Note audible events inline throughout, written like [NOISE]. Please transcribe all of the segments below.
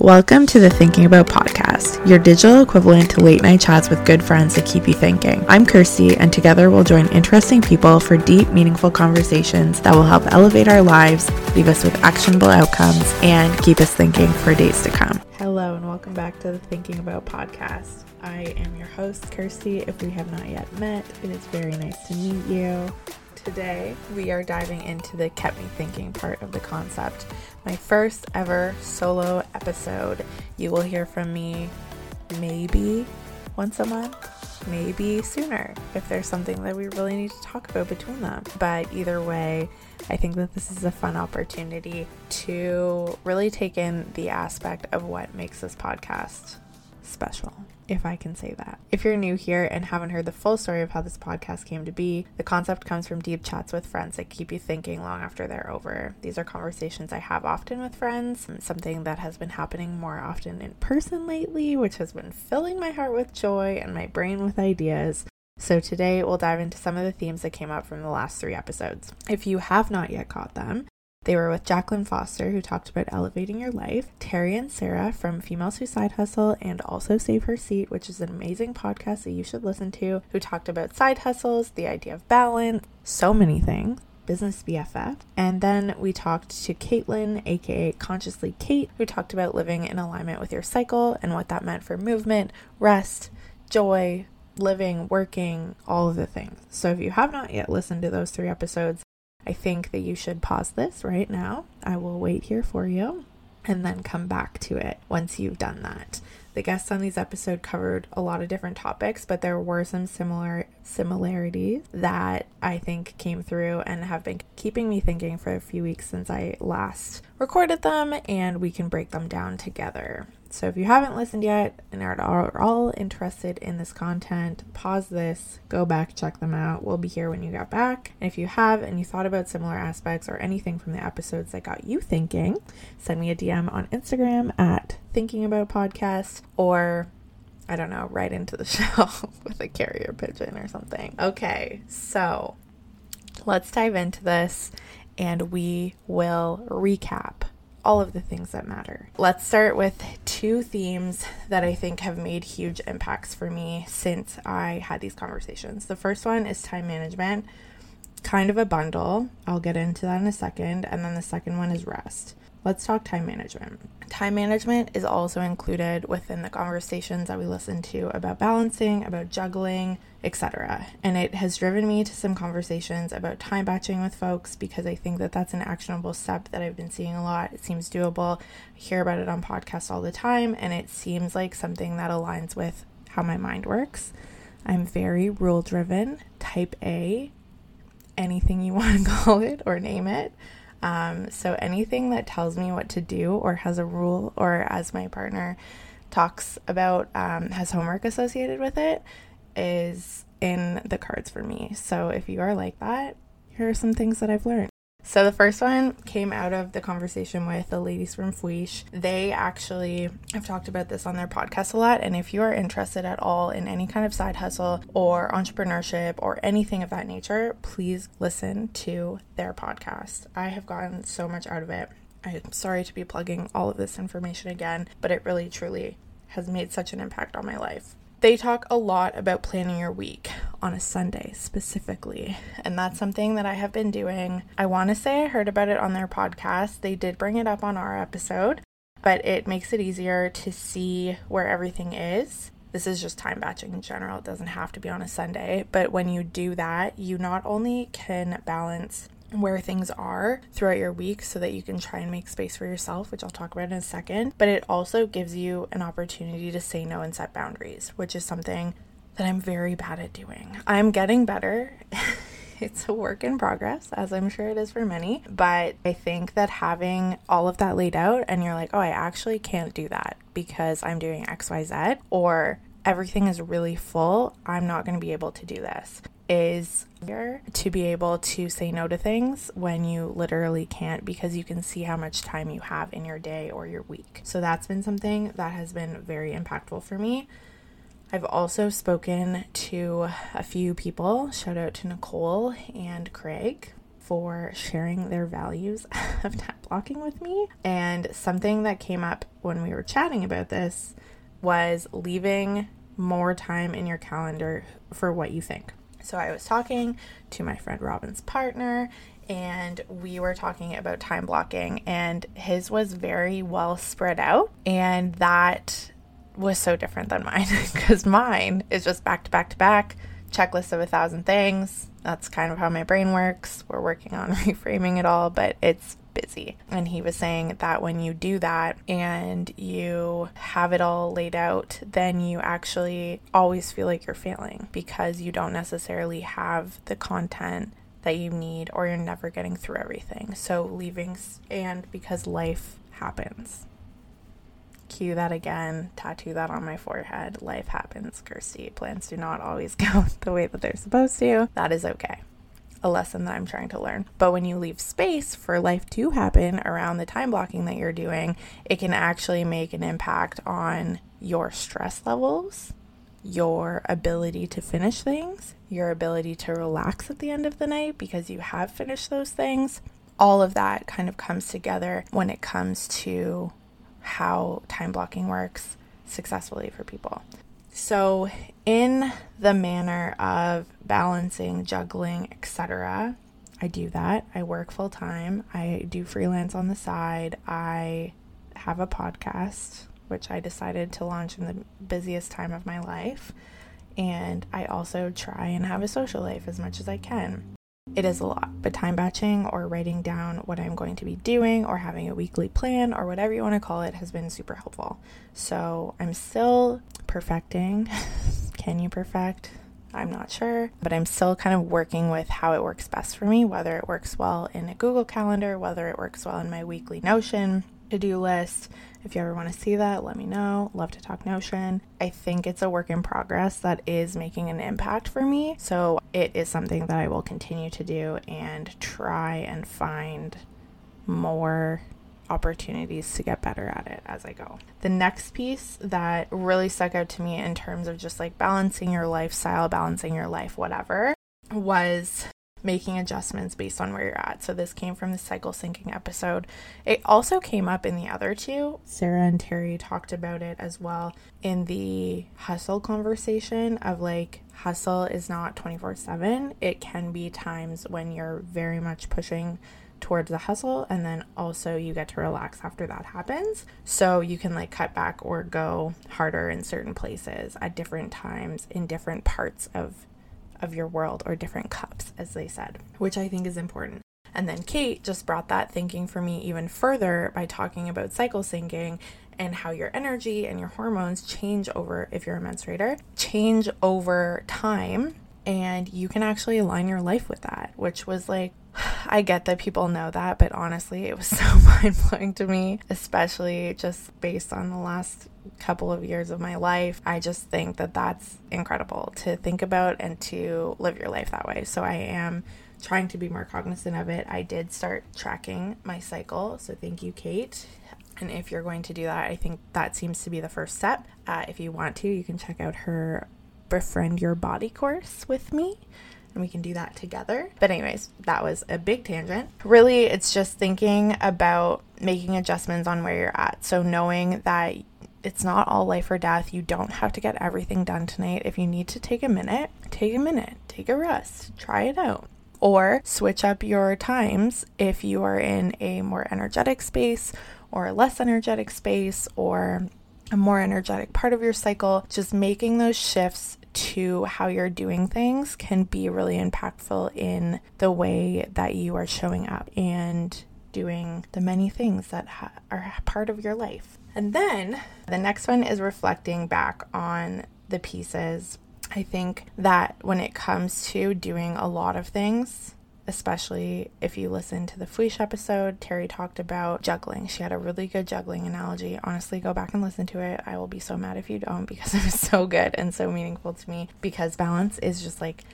Welcome to the Thinking About podcast, your digital equivalent to late night chats with good friends that keep you thinking. I'm Kirsti, and together we'll join interesting people for deep, meaningful conversations that will help elevate our lives, leave us with actionable outcomes, and keep us thinking for days to come. Hello, and welcome back to the Thinking About podcast. I am your host, Kirsti. If we have not yet met, it is very nice to meet you. Today, we are diving into the kept me thinking part of the concept. My first ever solo episode. You will hear from me maybe once a month, maybe sooner if there's something that we really need to talk about between them. But either way, I think that this is a fun opportunity to really take in the aspect of what makes this podcast special if I can say that. If you're new here and haven't heard the full story of how this podcast came to be, the concept comes from deep chats with friends that keep you thinking long after they're over. These are conversations I have often with friends, something that has been happening more often in person lately, which has been filling my heart with joy and my brain with ideas. So, today we'll dive into some of the themes that came up from the last three episodes. If you have not yet caught them, they were with Jacqueline Foster, who talked about elevating your life, Teri and Sarah from Females Who Side Hustle, and also Save Her Seat, which is an amazing podcast that you should listen to, who talked about side hustles, the idea of balance, so many things. Business BFF. And then we talked to Caitlin, aka Consciously Cait, who talked about living in alignment with your cycle and what that meant for movement, rest, joy, living, working, all of the things. So if you have not yet listened to those three episodes, I think that you should pause this right now. I will wait here for you and then come back to it once you've done that. The guests on these episodes covered a lot of different topics, but there were some similar similarities that I think came through and have been keeping me thinking for a few weeks since I last recorded them, and we can break them down together. So if you haven't listened yet and are all interested in this content, pause this, go back, check them out. We'll be here when you get back. And if you have and you thought about similar aspects or anything from the episodes that got you thinking, send me a DM on Instagram at thinking about podcast or I don't know, right into the [LAUGHS] show with a carrier pigeon or something. Okay, so let's dive into this and we will recap all of the things that matter. Let's start with two themes that I think have made huge impacts for me since I had these conversations. The first one is time management, kind of a bundle. I'll get into that in a second. And then the second one is rest. Let's talk time management. Time management is also included within the conversations that we listen to about balancing, about juggling, etc. And it has driven me to some conversations about time batching with folks because I think that that's an actionable step that I've been seeing a lot. It seems doable. I hear about it on podcasts all the time, and it seems like something that aligns with how my mind works. I'm very rule driven, type A, anything you want to [LAUGHS] call it or name it. Um, so anything that tells me what to do or has a rule, or as my partner talks about, um, has homework associated with it, is in the cards for me. So if you are like that, here are some things that I've learned. So the first one came out of the conversation with the ladies from Fouish. They actually have talked about this on their podcast a lot. And if you are interested at all in any kind of side hustle or entrepreneurship or anything of that nature, please listen to their podcast. I have gotten so much out of it. I'm sorry to be plugging all of this information again, but it really truly has made such an impact on my life. They talk a lot about planning your week on a Sunday specifically, and that's something that I have been doing. I want to say I heard about it on their podcast. They did bring it up on our episode, but it makes it easier to see where everything is. This is just time batching in general. It doesn't have to be on a Sunday, but when you do that, you not only can balance where things are throughout your week so that you can try and make space for yourself, which I'll talk about in a second. But it also gives you an opportunity to say no and set boundaries, which is something that I'm very bad at doing. I'm getting better. [LAUGHS] it's a work in progress, as I'm sure it is for many. But I think that having all of that laid out and you're like, oh, I actually can't do that because I'm doing XYZ, or everything is really full, I'm not going to be able to do this is to be able to say no to things when you literally can't because you can see how much time you have in your day or your week. So that's been something that has been very impactful for me. I've also spoken to a few people. Shout out to Nicole and Craig for sharing their values [LAUGHS] of time blocking with me. And something that came up when we were chatting about this was leaving more time in your calendar for what you think. So I was talking to my friend Robin's partner, and we were talking about time blocking, and his was very well spread out, and that was so different than mine [LAUGHS] because mine is just back to back to back checklist of a thousand things. That's kind of how my brain works. We're working on [LAUGHS] reframing it all, but it's busy. And he was saying that when you do that and you have it all laid out, then you actually always feel like you're failing because you don't necessarily have the content that you need or you're never getting through everything. So leaving and because life happens. Cue that again, tattoo that on my forehead. Life happens, Kirsti. Plans do not always [LAUGHS] go the way that they're supposed to. That is okay a lesson that I'm trying to learn. But when you leave space for life to happen around the time blocking that you're doing, it can actually make an impact on your stress levels, your ability to finish things, your ability to relax at the end of the night because you have finished those things. All of that kind of comes together when it comes to how time blocking works successfully for people. So, in the manner of balancing, juggling, etc., I do that. I work full time. I do freelance on the side. I have a podcast, which I decided to launch in the busiest time of my life. And I also try and have a social life as much as I can. It is a lot, but time batching or writing down what I'm going to be doing or having a weekly plan or whatever you want to call it has been super helpful. So I'm still perfecting. [LAUGHS] Can you perfect? I'm not sure, but I'm still kind of working with how it works best for me, whether it works well in a Google Calendar, whether it works well in my weekly Notion to do list. If you ever want to see that, let me know. Love to talk Notion. I think it's a work in progress that is making an impact for me. So it is something that I will continue to do and try and find more opportunities to get better at it as I go. The next piece that really stuck out to me in terms of just like balancing your lifestyle, balancing your life, whatever, was making adjustments based on where you're at. So this came from the cycle syncing episode. It also came up in the other two. Sarah and Teri talked about it as well in the hustle conversation of like hustle is not 24/7. It can be times when you're very much pushing towards the hustle and then also you get to relax after that happens. So you can like cut back or go harder in certain places at different times in different parts of of your world or different cups, as they said, which I think is important. And then Cait just brought that thinking for me even further by talking about cycle syncing and how your energy and your hormones change over, if you're a menstruator, change over time. And you can actually align your life with that, which was like, I get that people know that, but honestly, it was [LAUGHS] so mind blowing to me, especially just based on the last couple of years of my life. I just think that that's incredible to think about and to live your life that way. So I am trying to be more cognizant of it. I did start tracking my cycle. So thank you, Cait. And if you're going to do that, I think that seems to be the first step. Uh, if you want to, you can check out her Befriend Your Body course with me and we can do that together. But, anyways, that was a big tangent. Really, it's just thinking about making adjustments on where you're at. So, knowing that it's not all life or death. You don't have to get everything done tonight. If you need to take a minute, take a minute, take a rest, try it out. Or switch up your times if you are in a more energetic space or a less energetic space or a more energetic part of your cycle. Just making those shifts to how you're doing things can be really impactful in the way that you are showing up and doing the many things that ha- are part of your life. And then the next one is reflecting back on the pieces. I think that when it comes to doing a lot of things, especially if you listen to the Fleesh episode, Teri talked about juggling. She had a really good juggling analogy. Honestly, go back and listen to it. I will be so mad if you don't [LAUGHS] because it was so good and so meaningful to me. Because balance is just like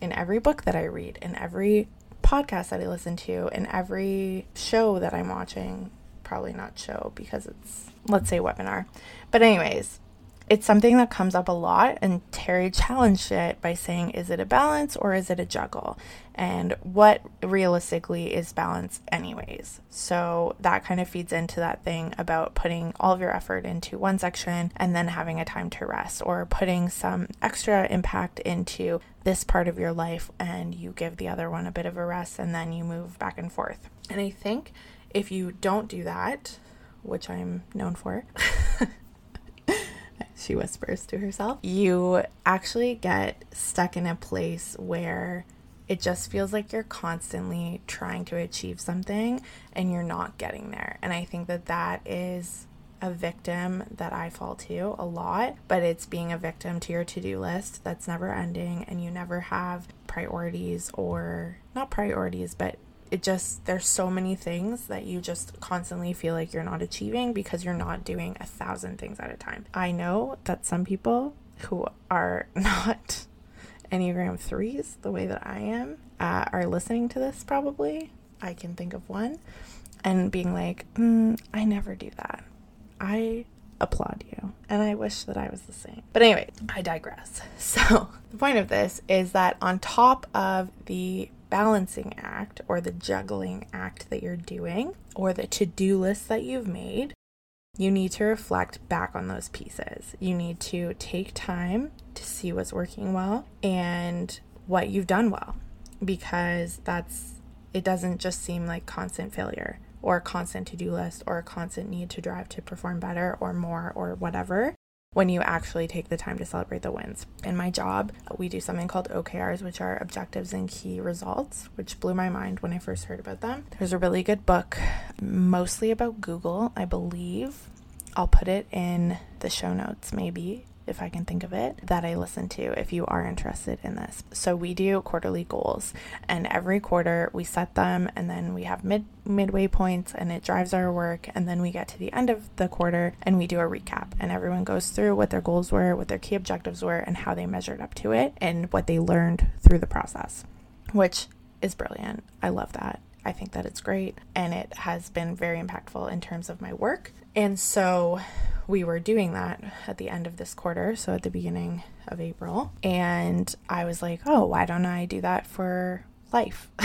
in every book that I read, in every podcast that I listen to, in every show that I'm watching. Probably not show because it's, let's say, webinar. But, anyways, it's something that comes up a lot, and Teri challenged it by saying, Is it a balance or is it a juggle? And what realistically is balance, anyways? So that kind of feeds into that thing about putting all of your effort into one section and then having a time to rest, or putting some extra impact into this part of your life and you give the other one a bit of a rest and then you move back and forth. And I think if you don't do that, which I'm known for, [LAUGHS] she whispers to herself, you actually get stuck in a place where it just feels like you're constantly trying to achieve something and you're not getting there. And I think that that is a victim that I fall to a lot, but it's being a victim to your to do list that's never ending and you never have priorities or not priorities, but it just there's so many things that you just constantly feel like you're not achieving because you're not doing a thousand things at a time. I know that some people who are [LAUGHS] not Enneagram 3s the way that I am uh, are listening to this probably. I can think of one and being like, mm, I never do that. I applaud you and I wish that I was the same. But anyway, I digress. [LAUGHS] So, the point of this is that on top of the balancing act or the juggling act that you're doing or the to do list that you've made, you need to reflect back on those pieces. You need to take time to see what's working well and what you've done well because that's it doesn't just seem like constant failure or a constant to do list or a constant need to drive to perform better or more or whatever when you actually take the time to celebrate the wins. In my job, we do something called OKRs, which are objectives and key results, which blew my mind when I first heard about them. There's a really good book, mostly about Google, I believe. I'll put it in the show notes, maybe if I can think of it, that I listen to if you are interested in this. So we do quarterly goals and every quarter we set them and then we have mid midway points and it drives our work and then we get to the end of the quarter and we do a recap and everyone goes through what their goals were, what their key objectives were and how they measured up to it and what they learned through the process, which is brilliant. I love that. I think that it's great and it has been very impactful in terms of my work. And so we were doing that at the end of this quarter, so at the beginning of April. And I was like, oh, why don't I do that for life? [LAUGHS]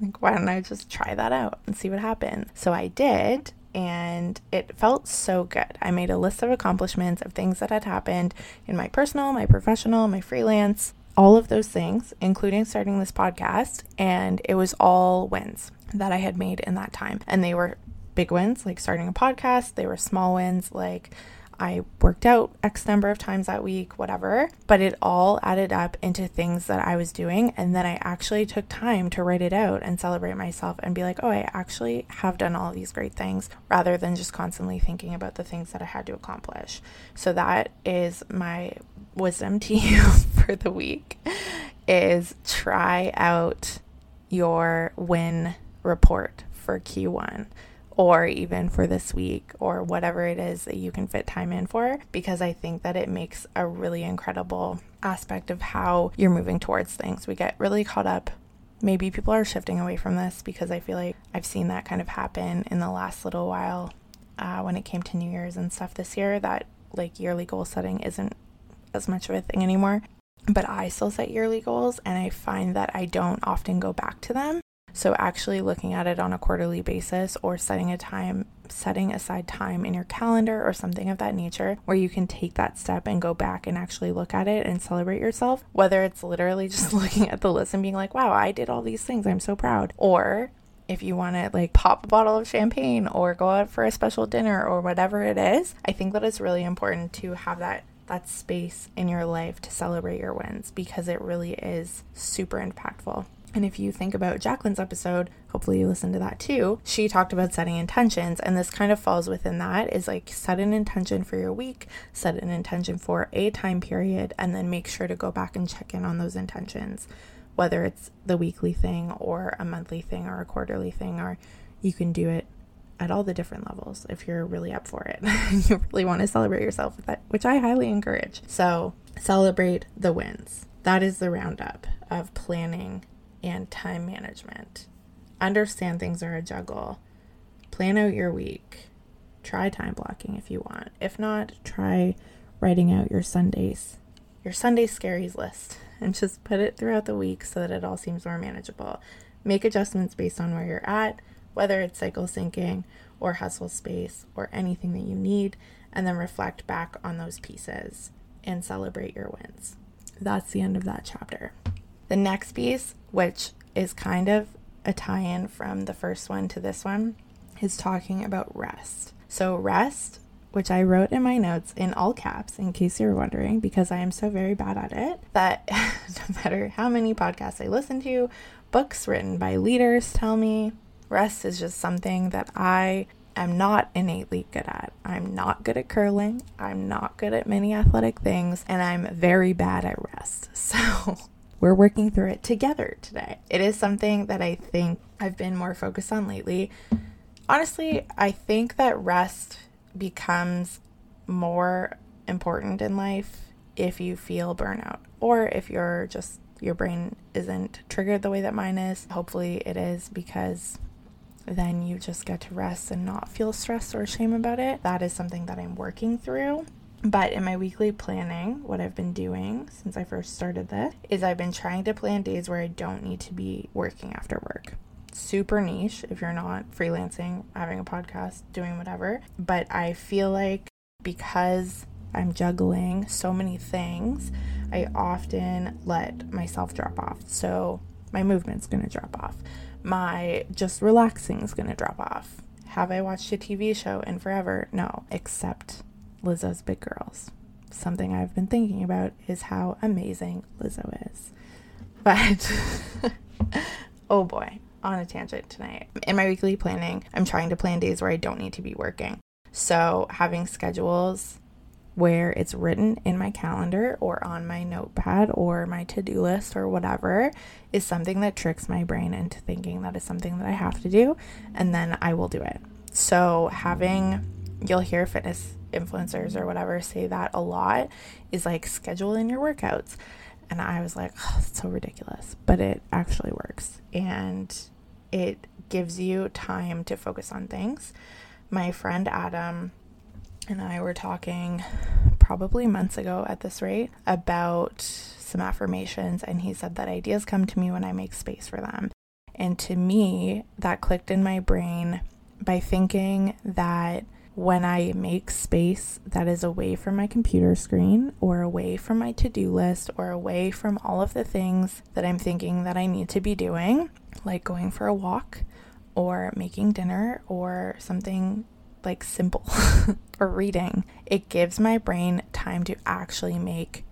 like, why don't I just try that out and see what happens? So I did, and it felt so good. I made a list of accomplishments of things that had happened in my personal, my professional, my freelance, all of those things, including starting this podcast, and it was all wins that I had made in that time. And they were big wins, like starting a podcast. They were small wins, like I worked out X number of times that week, whatever. But it all added up into things that I was doing. And then I actually took time to write it out and celebrate myself and be like, oh, I actually have done all these great things rather than just constantly thinking about the things that I had to accomplish. So that is my wisdom to [LAUGHS] you for the week is try out your win report for Q1 or even for this week or whatever it is that you can fit time in for because I think that it makes a really incredible aspect of how you're moving towards things. We get really caught up. Maybe people are shifting away from this because I feel like I've seen that kind of happen in the last little while uh, when it came to New Year's and stuff this year that like yearly goal setting isn't as much of a thing anymore. But I still set yearly goals and I find that I don't often go back to them. So actually looking at it on a quarterly basis or setting a time setting aside time in your calendar or something of that nature where you can take that step and go back and actually look at it and celebrate yourself, whether it's literally [LAUGHS] just looking at the list and being like, "Wow, I did all these things. I'm so proud." Or if you want to like pop a bottle of champagne or go out for a special dinner or whatever it is, I think that it's really important to have that that space in your life to celebrate your wins because it really is super impactful. And if you think about Jacqueline's episode, hopefully you listened to that too. She talked about setting intentions, and this kind of falls within that is like set an intention for your week, set an intention for a time period, and then make sure to go back and check in on those intentions, whether it's the weekly thing or a monthly thing or a quarterly thing, or you can do it at all the different levels if you're really up for it. [LAUGHS] you really want to celebrate yourself with that, which I highly encourage. So celebrate the wins. That is the roundup of planning and time management. Understand things are a juggle. Plan out your week. Try time blocking if you want. If not, try writing out your Sundays, your Sunday scaries list, [LAUGHS] and just put it throughout the week so that it all seems more manageable. Make adjustments based on where you're at, whether it's cycle syncing or hustle space or anything that you need, and then reflect back on those pieces and celebrate your wins. That's the end of that chapter. The next piece, which is kind of a tie in from the first one to this one, is talking about rest. So, rest, which I wrote in my notes in all caps, in case you're wondering, because I am so very bad at it, that [LAUGHS] no matter how many podcasts I listen to, books written by leaders tell me, rest is just something that I am not innately good at. I'm not good at curling. I'm not good at many athletic things, and I'm very bad at rest. [LAUGHS] So we're working through it together today. It is something that I think I've been more focused on lately. Honestly, I think that rest becomes more important in life if you feel burnout or if you're just your brain isn't triggered the way that mine is. Hopefully, it is because then you just get to rest and not feel stressed or shame about it. That is something that I'm working through. But in my weekly planning, what I've been doing since I first started this is I've been trying to plan days where I don't need to be working after work. Super niche if you're not freelancing, having a podcast, doing whatever. But I feel like because I'm juggling so many things, I often let myself drop off. So my movement's gonna drop off my just relaxing is going to drop off. Have I watched a TV show in forever? No, except Lizzo's Big Grrrls. Something I've been thinking about is how amazing Lizzo is. But [LAUGHS] oh boy, on a tangent tonight. In my weekly planning, I'm trying to plan days where I don't need to be working. So having schedules where it's written in my calendar or on my notepad or my to do list or whatever is something that tricks my brain into thinking that is something that I have to do, and then I will do it. So, having you'll hear fitness influencers or whatever say that a lot is like schedule in your workouts. And I was like, oh, so ridiculous. But it actually works. And it gives you time to focus on things. My friend Adam and I were talking probably months ago at this rate about some affirmations, and he said that ideas come to me when I make space for them. And to me, that clicked in my brain by thinking that when I make space that is away from my computer screen or away from my to do list or away from all of the things that I'm thinking that I need to be doing, like going for a walk or making dinner or something like simple [LAUGHS] or reading, it gives my brain time to actually make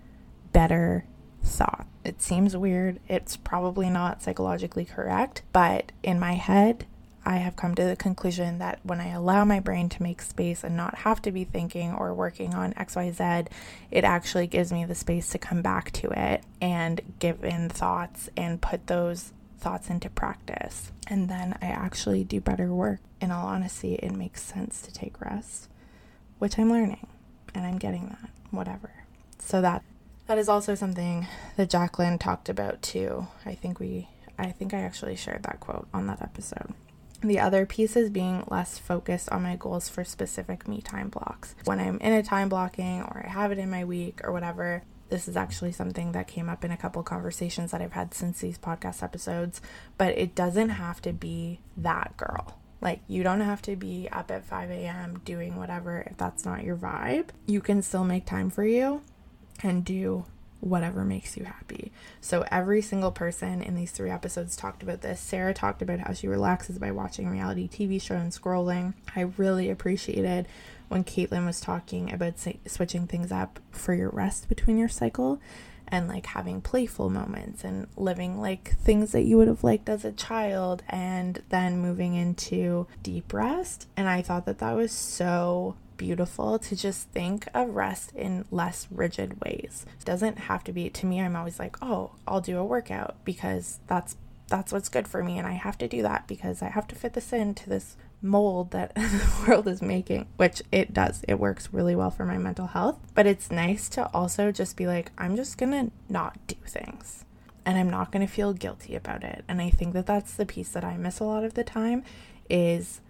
better thought. It seems weird. It's probably not psychologically correct, but in my head, I have come to the conclusion that when I allow my brain to make space and not have to be thinking or working on XYZ, it actually gives me the space to come back to it and give in thoughts and put those thoughts into practice. And then I actually do better work. In all honesty, it makes sense to take rest, which I'm learning and I'm getting that, whatever. So that that is also something that Jacqueline talked about too. I think we I think I actually shared that quote on that episode. The other piece is being less focused on my goals for specific me time blocks. When I'm in a time blocking or I have it in my week or whatever, this is actually something that came up in a couple conversations that I've had since these podcast episodes, but it doesn't have to be that girl. Like, you don't have to be up at 5 a.m. doing whatever if that's not your vibe. You can still make time for you and do whatever makes you happy. So, every single person in these three episodes talked about this. Sarah talked about how she relaxes by watching reality TV show and scrolling. I really appreciated when Caitlin was talking about say, switching things up for your rest between your cycle and like having playful moments and living like things that you would have liked as a child and then moving into deep rest. And I thought that that was so beautiful to just think of rest in less rigid ways. It doesn't have to be to me I'm always like, "Oh, I'll do a workout because that's that's what's good for me and I have to do that because I have to fit this into this mold that [LAUGHS] the world is making, which it does. It works really well for my mental health. But it's nice to also just be like, I'm just gonna not do things and I'm not gonna feel guilty about it. And I think that that's the piece that I miss a lot of the time is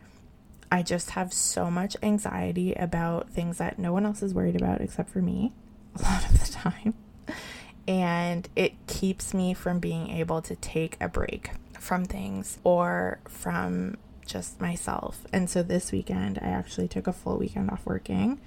I just have so much anxiety about things that no one else is worried about except for me [LAUGHS] a lot of the time. And it keeps me from being able to take a break from things or from just myself. And so this weekend, I actually took a full weekend off working.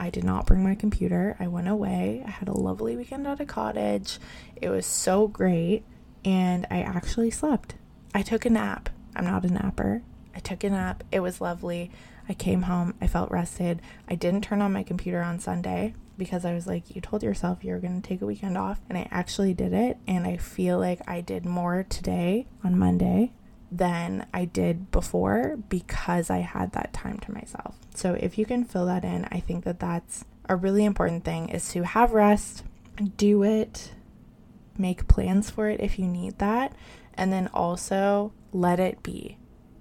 I did not bring my computer. I went away. I had a lovely weekend at a cottage. It was so great. And I actually slept. I took a nap. I'm not a napper. I took a nap. It was lovely. I came home. I felt rested. I didn't turn on my computer on Sunday because I was like, you told yourself you were going to take a weekend off. And I actually did it. And I feel like I did more today on Monday than I did before because I had that time to myself. So if you can fill that in, I think that that's a really important thing is to have rest, do it, make plans for it if you need that, and then also let it be.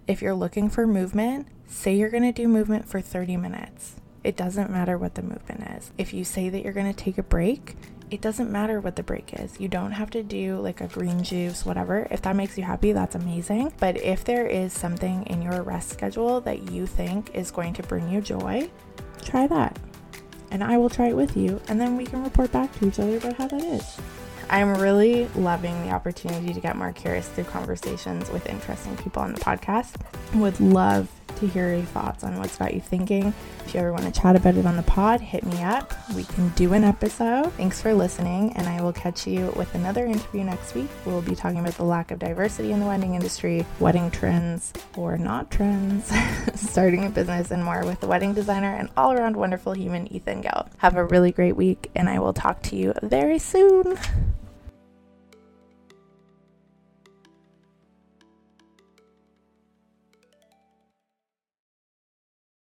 If you're looking for movement, say you're going to do movement for 30 minutes. It doesn't matter what the movement is. If you say that you're going to take a break, it doesn't matter what the break is. You don't have to do like a green juice, whatever. If that makes you happy, that's amazing. But if there is something in your rest schedule that you think is going to bring you joy, try that. And I will try it with you, and then we can report back to each other about how that is. I'm really loving the opportunity to get more curious through conversations with interesting people on the podcast. Would love to hear your thoughts on what's got you thinking. If you ever want to chat about it on the pod, hit me up. We can do an episode. Thanks for listening, and I will catch you with another interview next week. We'll be talking about the lack of diversity in the wedding industry, wedding trends or not trends, [LAUGHS] starting a business, and more with the wedding designer and all around wonderful human Ethan Gell. Have a really great week, and I will talk to you very soon.